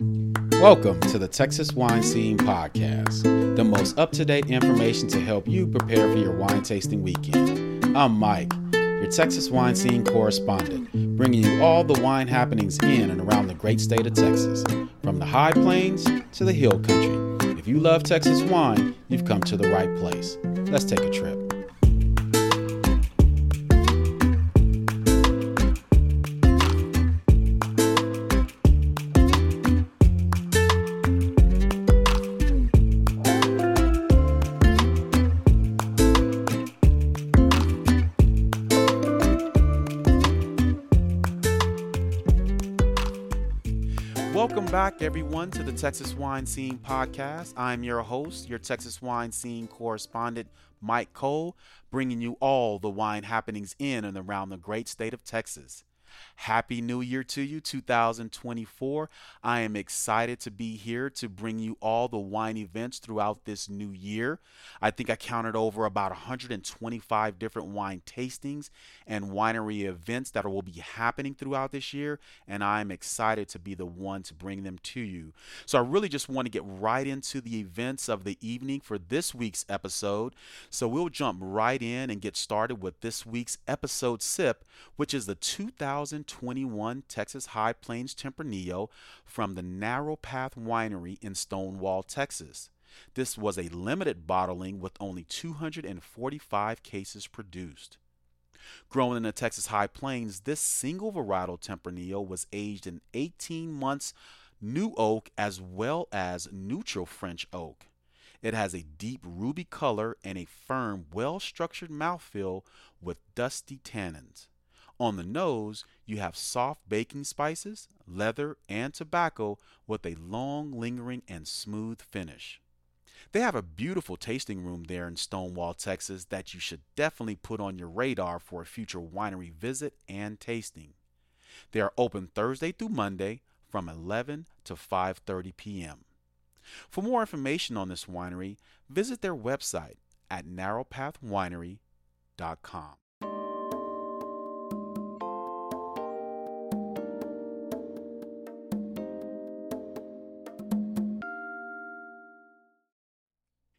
Welcome to the Texas Wine Scene Podcast, the most up to date information to help you prepare for your wine tasting weekend. I'm Mike, your Texas Wine Scene correspondent, bringing you all the wine happenings in and around the great state of Texas, from the high plains to the hill country. If you love Texas wine, you've come to the right place. Let's take a trip. Back, everyone, to the Texas Wine Scene Podcast. I'm your host, your Texas Wine Scene correspondent, Mike Cole, bringing you all the wine happenings in and around the great state of Texas. Happy New Year to you, 2024. I am excited to be here to bring you all the wine events throughout this new year. I think I counted over about 125 different wine tastings and winery events that will be happening throughout this year, and I'm excited to be the one to bring them to you. So I really just want to get right into the events of the evening for this week's episode. So we'll jump right in and get started with this week's episode sip, which is the 2000 2021 Texas High Plains Tempranillo from the Narrow Path Winery in Stonewall, Texas. This was a limited bottling with only 245 cases produced. Grown in the Texas High Plains, this single varietal Tempranillo was aged in 18 months new oak as well as neutral French oak. It has a deep ruby color and a firm, well structured mouthfeel with dusty tannins. On the nose, you have soft baking spices, leather, and tobacco with a long, lingering, and smooth finish. They have a beautiful tasting room there in Stonewall, Texas that you should definitely put on your radar for a future winery visit and tasting. They are open Thursday through Monday from 11 to 5:30 p.m. For more information on this winery, visit their website at narrowpathwinery.com.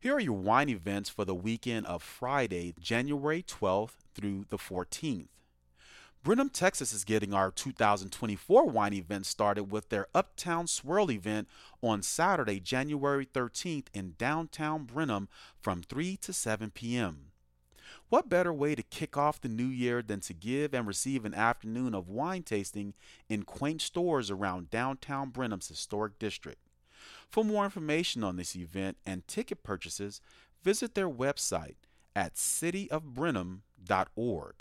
Here are your wine events for the weekend of Friday, January 12th through the 14th. Brenham, Texas is getting our 2024 wine event started with their Uptown Swirl event on Saturday, January 13th in downtown Brenham from 3 to 7 p.m. What better way to kick off the new year than to give and receive an afternoon of wine tasting in quaint stores around downtown Brenham's historic district? For more information on this event and ticket purchases, visit their website at cityofbrenham.org.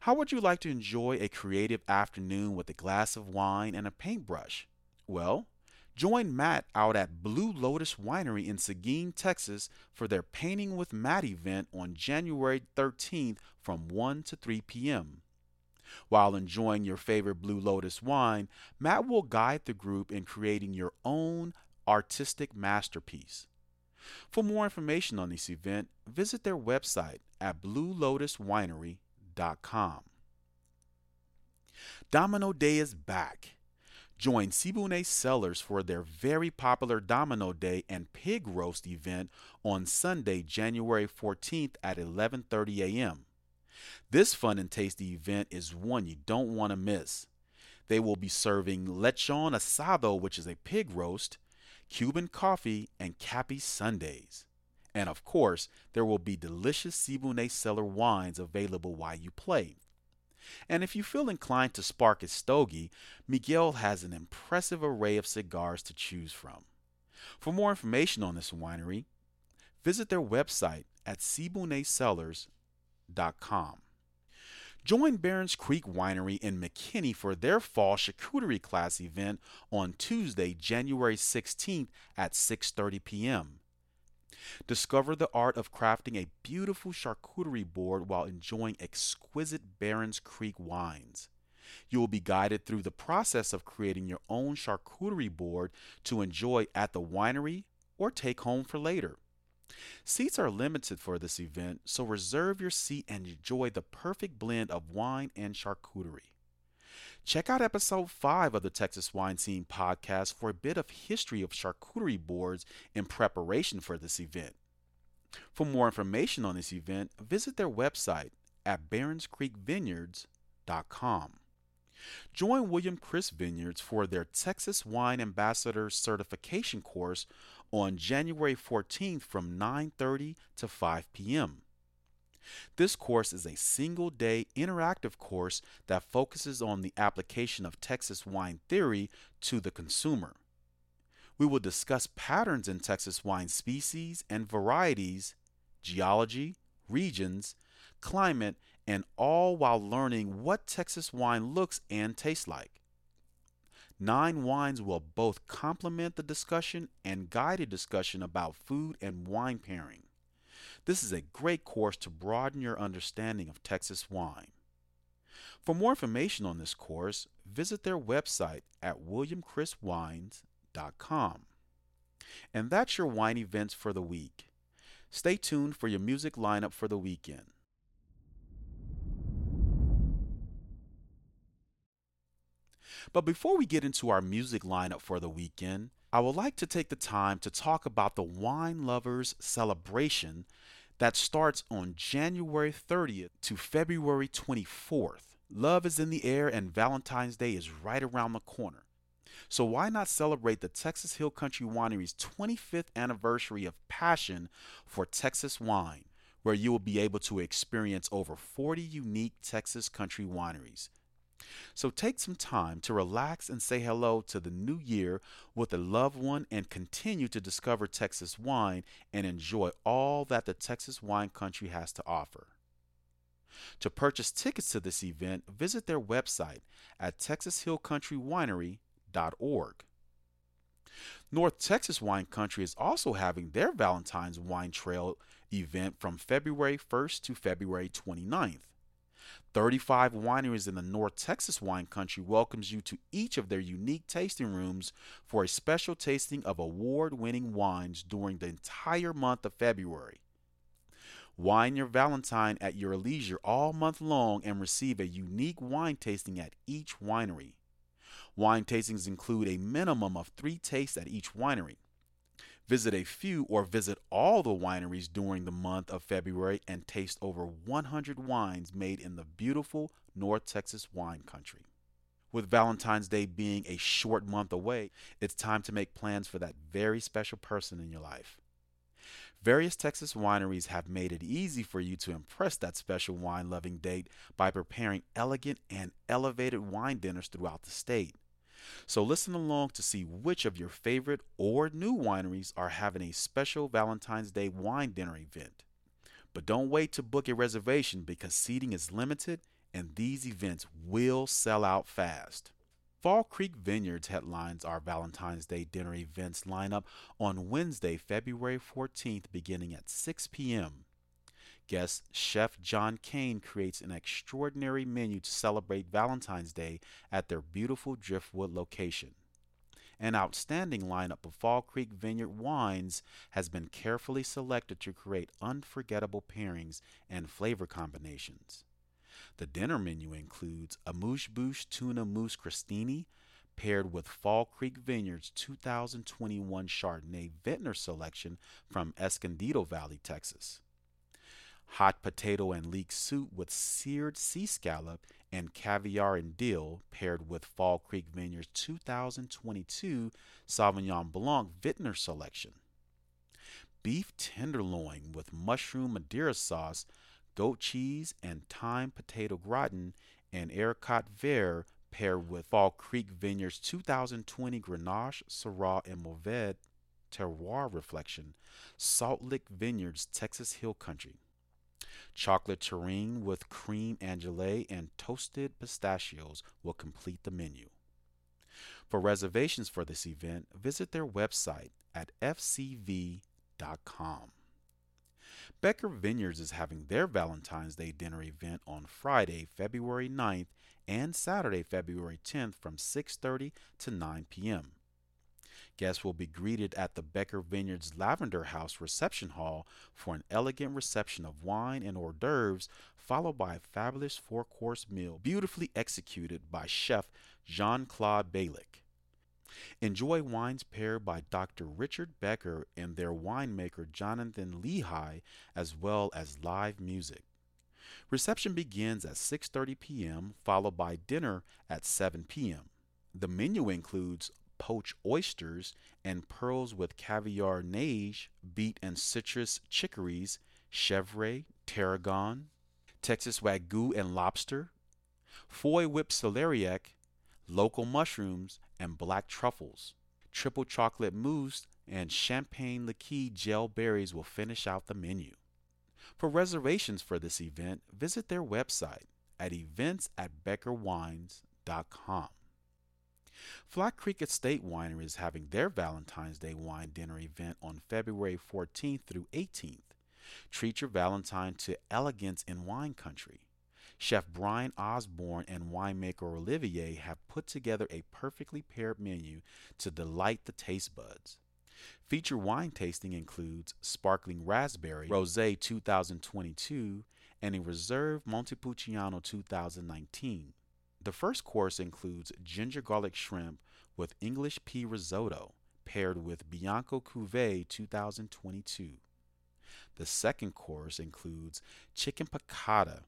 How would you like to enjoy a creative afternoon with a glass of wine and a paintbrush? Well, join Matt out at Blue Lotus Winery in Seguin, Texas for their Painting with Matt event on January 13th from 1 to 3 p.m. While enjoying your favorite Blue Lotus wine, Matt will guide the group in creating your own artistic masterpiece. For more information on this event, visit their website at bluelotuswinery.com. Domino Day is back. Join Siboney Cellars for their very popular Domino Day and Pig Roast event on Sunday, January 14th at 11:30 a.m. This fun and tasty event is one you don't want to miss. They will be serving lechon asado, which is a pig roast, Cuban coffee, and Cappy Sundays. And of course, there will be delicious Siboney Cellar wines available while you play. And if you feel inclined to spark a stogie, Miguel has an impressive array of cigars to choose from. For more information on this winery, visit their website at Join Barons Creek Winery in McKinney for their fall charcuterie class event on Tuesday, January 16th at 6:30 p.m. Discover the art of crafting a beautiful charcuterie board while enjoying exquisite Barons Creek wines. You will be guided through the process of creating your own charcuterie board to enjoy at the winery or take home for later. Seats are limited for this event, so reserve your seat and enjoy the perfect blend of wine and charcuterie. Check out episode 5 of the Texas Wine Scene podcast for a bit of history of charcuterie boards in preparation for this event. For more information on this event, visit their website at baronscreekvineyards.com. Join William Chris Vineyards for their Texas Wine Ambassador Certification course on January 14th from 9:30 to 5 p.m. This course is a single day interactive course that focuses on the application of Texas wine theory to the consumer. We will discuss patterns in Texas wine species and varieties, geology, regions, climate, and all while learning what Texas wine looks and tastes like. Nine wines will both complement the discussion and guide a discussion about food and wine pairing. This is a great course to broaden your understanding of Texas wine. For more information on this course, visit their website at williamchriswines.com. And that's your wine events for the week. Stay tuned for your music lineup for the weekend. But before we get into our music lineup for the weekend, I would like to take the time to talk about the Wine Lovers Celebration that starts on January 30th to February 24th. Love is in the air and Valentine's Day is right around the corner. So why not celebrate the Texas Hill Country Winery's 25th anniversary of passion for Texas wine, where you will be able to experience over 40 unique Texas country wineries. So take some time to relax and say hello to the new year with a loved one and continue to discover Texas wine and enjoy all that the Texas wine country has to offer. To purchase tickets to this event, visit their website at texashillcountrywinery.org. North Texas Wine Country is also having their Valentine's Wine Trail event from February 1st to February 29th. 35 wineries in the North Texas wine country welcomes you to each of their unique tasting rooms for a special tasting of award-winning wines during the entire month of February. Wine your Valentine at your leisure all month long and receive a unique wine tasting at each winery. Wine tastings include a minimum of three tastes at each winery. Visit a few or visit all the wineries during the month of February and taste over 100 wines made in the beautiful North Texas wine country. With Valentine's Day being a short month away, it's time to make plans for that very special person in your life. Various Texas wineries have made it easy for you to impress that special wine loving date by preparing elegant and elevated wine dinners throughout the state. So listen along to see which of your favorite or new wineries are having a special Valentine's Day wine dinner event. But don't wait to book a reservation because seating is limited and these events will sell out fast. Fall Creek Vineyards headlines our Valentine's Day dinner events lineup on Wednesday, February 14th, beginning at 6 p.m. Guest Chef John Kane creates an extraordinary menu to celebrate Valentine's Day at their beautiful Driftwood location. An outstanding lineup of Fall Creek Vineyard wines has been carefully selected to create unforgettable pairings and flavor combinations. The dinner menu includes amuse bouche tuna mousse crostini, paired with Fall Creek Vineyards 2021 Chardonnay Vintner selection from Escondido Valley, Texas hot potato and leek soup with seared sea scallop and caviar and dill paired with Fall Creek Vineyards 2022 Sauvignon Blanc Vintner selection. Beef tenderloin with mushroom Madeira sauce, goat cheese, and thyme potato gratin and haricot vert paired with Fall Creek Vineyards 2020 Grenache, Syrah, and Mourvedre Terroir Reflection, Salt Lick Vineyards, Texas Hill Country chocolate terrine with cream angeli and toasted pistachios will complete the menu. For reservations for this event, visit their website at fcv.com. Becker Vineyards is having their Valentine's Day dinner event on Friday, February 9th and Saturday, February 10th from 6:30 to 9 p.m. Guests will be greeted at the Becker Vineyards Lavender House reception hall for an elegant reception of wine and hors d'oeuvres, followed by a fabulous four course meal beautifully executed by chef Jean Claude Balick. Enjoy wines paired by Dr. Richard Becker and their winemaker Jonathan Leahy, as well as live music. Reception begins at 6:30 p.m., followed by dinner at 7 p.m. The menu includes poached oysters and pearls with caviar nage, beet and citrus chicories, chèvre, tarragon, Texas wagyu and lobster, foy whipped celeriac, local mushrooms, and black truffles. Triple chocolate mousse and champagne liqueur gel berries will finish out the menu. For reservations for this event, visit their website at events at beckerwines.com. Flat Creek Estate Winery is having their Valentine's Day wine dinner event on February 14th through 18th. Treat your Valentine to elegance in wine country. Chef Brian Osborne and winemaker Olivier have put together a perfectly paired menu to delight the taste buds. Feature wine tasting includes Sparkling Raspberry Rosé 2022 and a Reserve Montepulciano 2019. The first course includes ginger garlic shrimp with English pea risotto paired with Bianco Cuvée 2022. The second course includes chicken piccata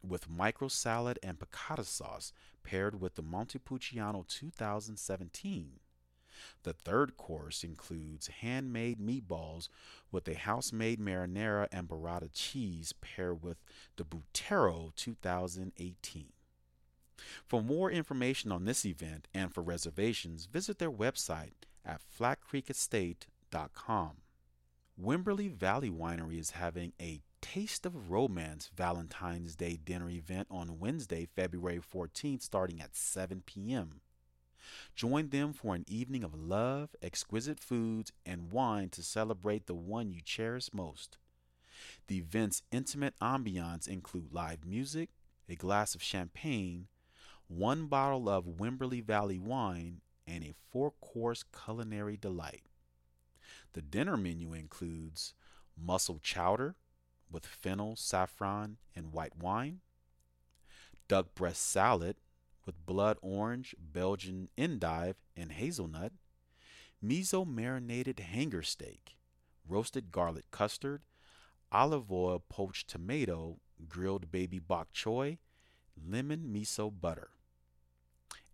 with micro salad and piccata sauce paired with the Montepulciano 2017. The third course includes handmade meatballs with a house-made marinara and burrata cheese paired with the Butero 2018. For more information on this event and for reservations, visit their website at flatcreekestate.com. Wimberley Valley Winery is having a Taste of Romance Valentine's Day dinner event on Wednesday, February 14th, starting at 7 p.m. Join them for an evening of love, exquisite foods, and wine to celebrate the one you cherish most. The event's intimate ambiance include live music, a glass of champagne, one bottle of Wimberley Valley wine, and a four-course culinary delight. The dinner menu includes mussel chowder with fennel, saffron, and white wine, duck breast salad with blood orange, Belgian endive, and hazelnut, miso marinated hanger steak, roasted garlic custard, olive oil poached tomato, grilled baby bok choy, lemon miso butter.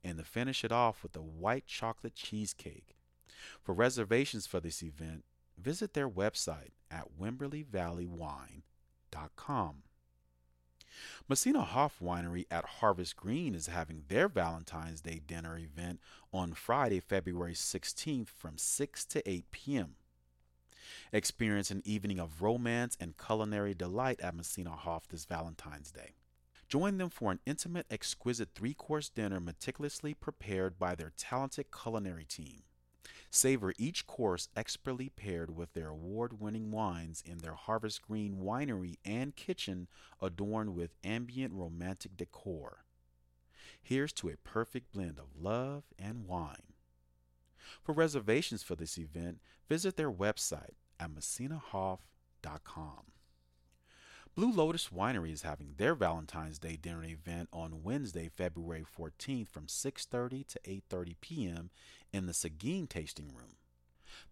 And to finish it off with a white chocolate cheesecake. For reservations for this event, visit their website at WimberleyValleyWine.com. Messina Hoff Winery at Harvest Green is having their Valentine's Day dinner event on Friday, February 16th from 6 to 8 p.m. Experience an evening of romance and culinary delight at Messina Hoff this Valentine's Day. Join them for an intimate, exquisite three course dinner meticulously prepared by their talented culinary team. Savor each course expertly paired with their award winning wines in their Harvest Green winery and kitchen adorned with ambient romantic decor. Here's to a perfect blend of love and wine. For reservations for this event, visit their website at messinahoff.com. Blue Lotus Winery is having their Valentine's Day dinner event on Wednesday, February 14th from 6:30 to 8:30 p.m. in the Seguin Tasting Room.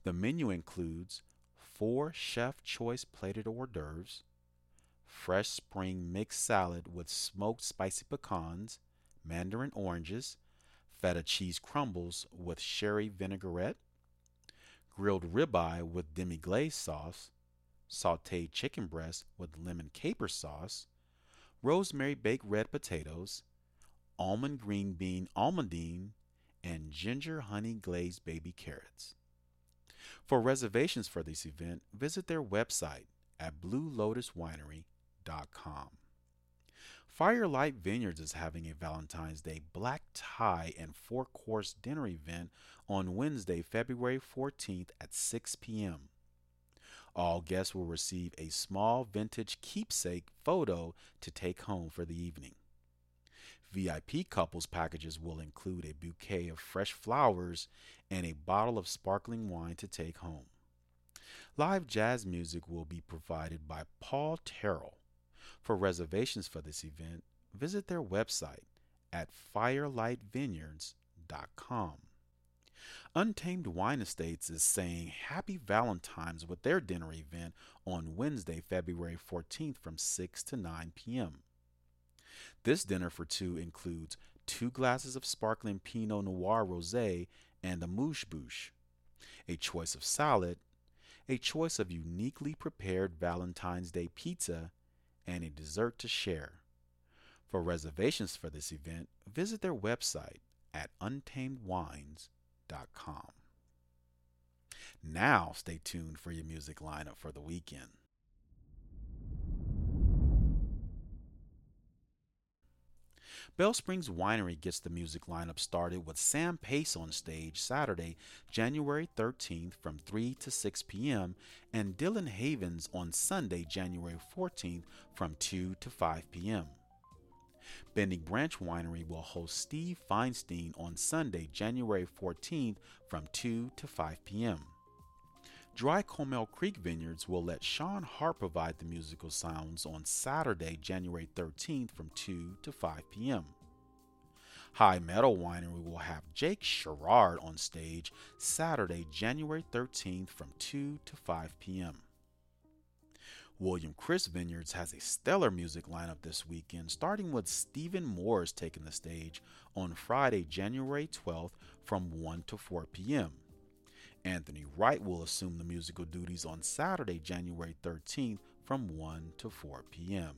The menu includes four chef choice plated hors d'oeuvres, fresh spring mixed salad with smoked spicy pecans, mandarin oranges, feta cheese crumbles with sherry vinaigrette, grilled ribeye with demi glaze sauce, sauteed chicken breast with lemon caper sauce, rosemary baked red potatoes, almond green bean almondine, and ginger honey glazed baby carrots. For reservations for this event, visit their website at bluelotuswinery.com. Firelight Vineyards is having a Valentine's Day black tie and four course dinner event on Wednesday, February 14th at 6 p.m. All guests will receive a small vintage keepsake photo to take home for the evening. VIP couples packages will include a bouquet of fresh flowers and a bottle of sparkling wine to take home. Live jazz music will be provided by Paul Terrell. For reservations for this event, visit their website at firelightvineyards.com. Untamed Wine Estates is saying Happy Valentine's with their dinner event on Wednesday, February 14th from 6 to 9 p.m. This dinner for two includes two glasses of sparkling Pinot Noir Rosé and amuse bouche, a choice of salad, a choice of uniquely prepared Valentine's Day pizza, and a dessert to share. For reservations for this event, visit their website at untamedwines.com. Now, stay tuned for your music lineup for the weekend. Bell Springs Winery gets the music lineup started with Sam Pace on stage Saturday, January 13th from 3 to 6 p.m., and Dylan Havens on Sunday, January 14th from 2 to 5 p.m. Bending Branch Winery will host Steve Feinstein on Sunday, January 14th from 2 to 5 p.m. Dry Comal Creek Vineyards will let Sean Hart provide the musical sounds on Saturday, January 13th from 2 to 5 p.m. Hye Meadow Winery will have Jake Sherrard on stage Saturday, January 13th from 2 to 5 p.m. William Chris Vineyards has a stellar music lineup this weekend, starting with Stephen Morris taking the stage on Friday, January 12th from 1 to 4 p.m. Anthony Wright will assume the musical duties on Saturday, January 13th from 1 to 4 p.m.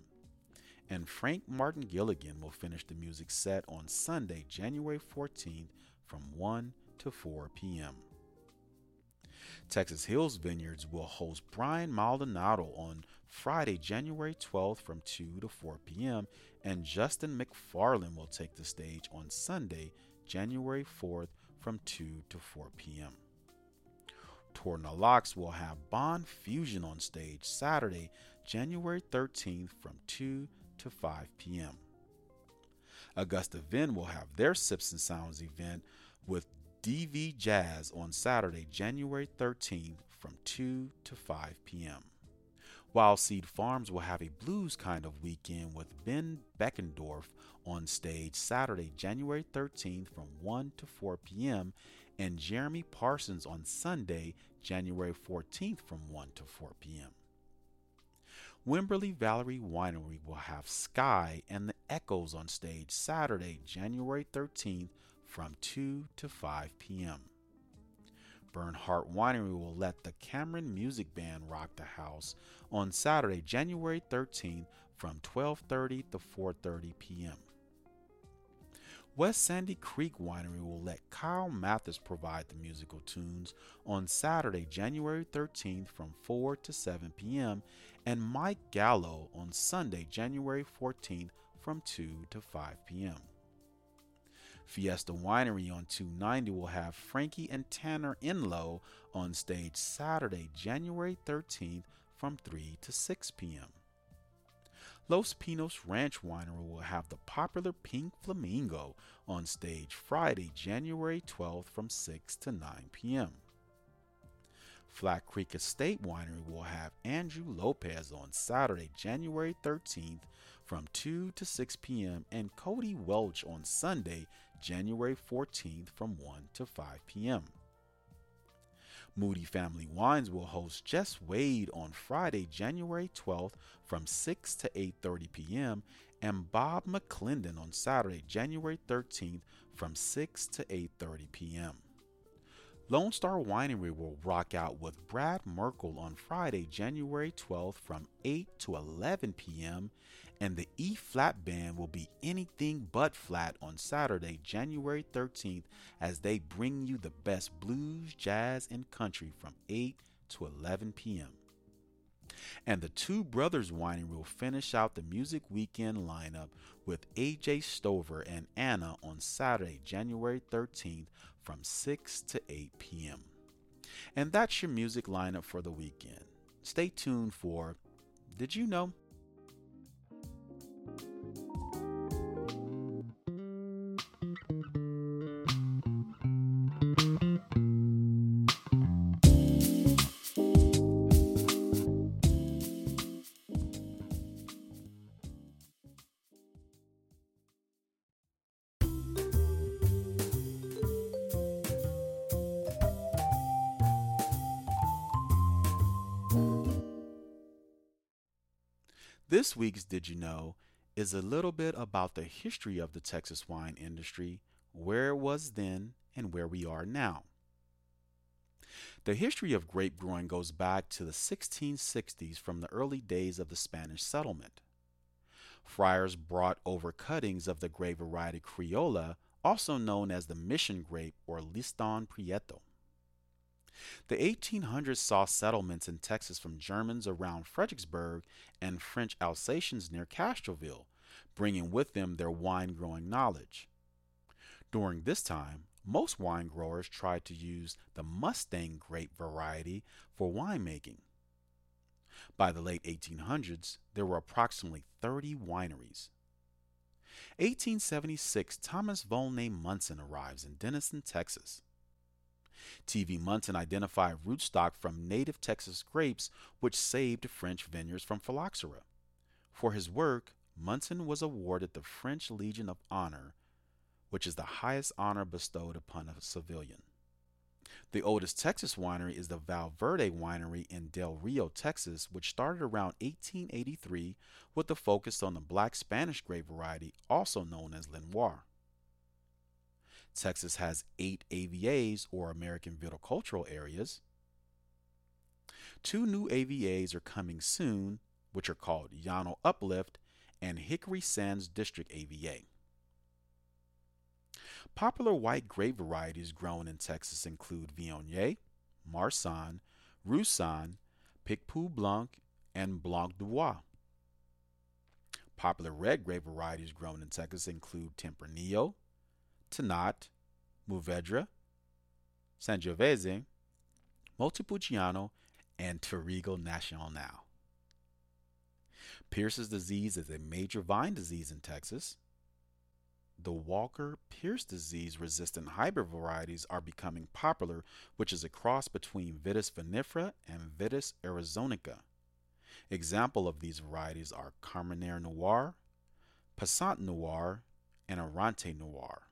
And Frank Martin Gilligan will finish the music set on Sunday, January 14th from 1 to 4 p.m. Texas Hills Vineyards will host Brian Maldonado on Friday, January 12th from 2 to 4 p.m., and Justin McFarland will take the stage on Sunday, January 4th from 2 to 4 p.m. Torr Na Lochs will have Bond Fusion on stage Saturday, January 13th from 2 to 5 p.m. Augusta Vin will have their Sips and Sounds event with DV Jazz on Saturday, January 13th from 2 to 5 p.m. Wild Seed Farms will have a blues kind of weekend with Ben Beckendorf on stage Saturday, January 13th from 1 to 4 p.m and Jeremy Parsons on Sunday, January 14th from 1 to 4 p.m. Wimberley Valley Winery will have Sky and the Echoes on stage Saturday, January 13th from 2 to 5 p.m. Bernhardt Winery will let the Cameron Music Band rock the house on Saturday, January 13th from 12:30 to 4:30 p.m. West Sandy Creek Winery will let Kyle Mathis provide the musical tunes on Saturday, January 13th from 4 to 7 p.m., and Mike Gallo on Sunday, January 14th from 2 to 5 p.m. Fiesta Winery on 290 will have Frankie and Tanner Inlow on stage Saturday, January 13th from 3 to 6 p.m. Los Pinos Ranch Winery will have the popular Pink Flamingo on stage Friday, January 12th from 6 to 9 p.m. Flat Creek Estate Winery will have Andrew Lopez on Saturday, January 13th from 2 to 6 p.m. and Cody Welch on Sunday, January 14th from 1 to 5 p.m. Moody Family Wines will host Jess Wade on Friday, January 12th from 6 to 8:30 p.m. and Bob McClendon on Saturday, January 13th from 6 to 8:30 p.m. Lone Star Winery will rock out with Brad Merkel on Friday, January 12th from 8 to 11 p.m and the E flat band will be anything but flat on Saturday, January 13th, as they bring you the best blues, jazz, and country from 8 to 11 p.m. And the Two Brothers Winery will finish out the music weekend lineup with AJ Stover and Anna on Saturday, January 13th from 6 to 8 p.m. And that's your music lineup for the weekend. Stay tuned for Did You Know? This week's Did You Know is a little bit about the history of the Texas wine industry, where it was then and where we are now. The history of grape growing goes back to the 1660s from the early days of the Spanish settlement. Friars brought over cuttings of the grape variety Criolla, also known as the mission grape or Listán Prieto. The 1800s saw settlements in Texas from Germans around Fredericksburg and French Alsatians near Castroville, bringing with them their wine growing knowledge. During this time, most wine growers tried to use the Mustang grape variety for winemaking. By the late 1800s, there were approximately 30 wineries. 1876, Thomas Volney Munson arrives in Denison, Texas. T.V. Munson identified rootstock from native Texas grapes, which saved French vineyards from phylloxera. For his work, Munson was awarded the French Legion of Honor, which is the highest honor bestowed upon a civilian. The oldest Texas winery is the Valverde Winery in Del Rio, Texas, which started around 1883 with a focus on the black Spanish grape variety, also known as Lenoir. Texas has eight AVAs, or American Viticultural Areas. Two new AVAs are coming soon, which are called Llano Uplift and Hickory Sands District AVA. Popular white grape varieties grown in Texas include Viognier, Marsanne, Roussanne, Picpoul Blanc, and Blanc de. Popular red grape varieties grown in Texas include Tempranillo, Tannat, Mourvedre, Sangiovese, Montepulciano, and Touriga Nacional. Now, Pierce's disease is a major vine disease in Texas. The Walker Pierce disease resistant hybrid varieties are becoming popular, which is a cross between Vitis vinifera and Vitis arizonica. Example of these varieties are Camminare Noir, Paseante Noir, and Errante Noir.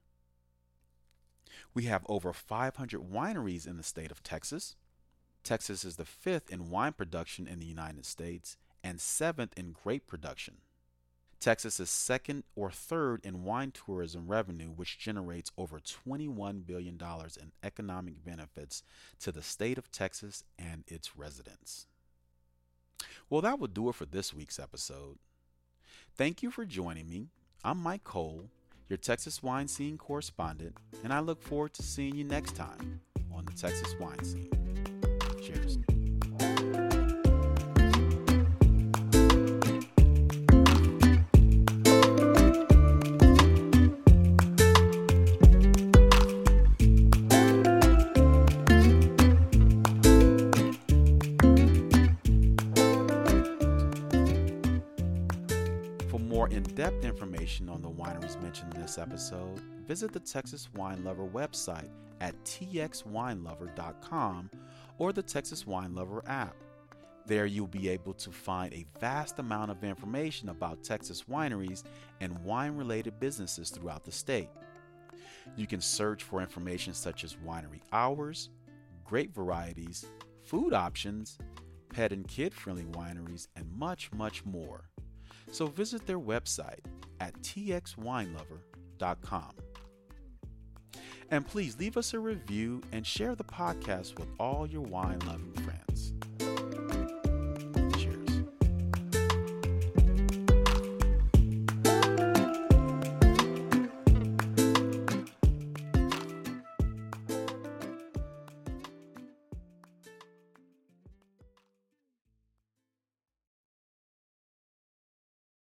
We have over 500 wineries in the state of Texas. Texas is the fifth in wine production in the United States and seventh in grape production. Texas is second or third in wine tourism revenue, which generates over $21 billion in economic benefits to the state of Texas and its residents. Well, that will do it for this week's episode. Thank you for joining me. I'm Mike Cole, your Texas wine scene correspondent, and I look forward to seeing you next time on the Texas wine scene. Cheers. More in depth information on the wineries mentioned in this episode, visit the Texas Wine Lover website at txwinelover.com or the Texas Wine Lover app. There, you'll be able to find a vast amount of information about Texas wineries and wine related businesses throughout the state. You can search for information such as winery hours, grape varieties, food options, pet and kid friendly wineries, and much, much more. So visit their website at txwinelover.com. And please leave us a review and share the podcast with all your wine loving friends.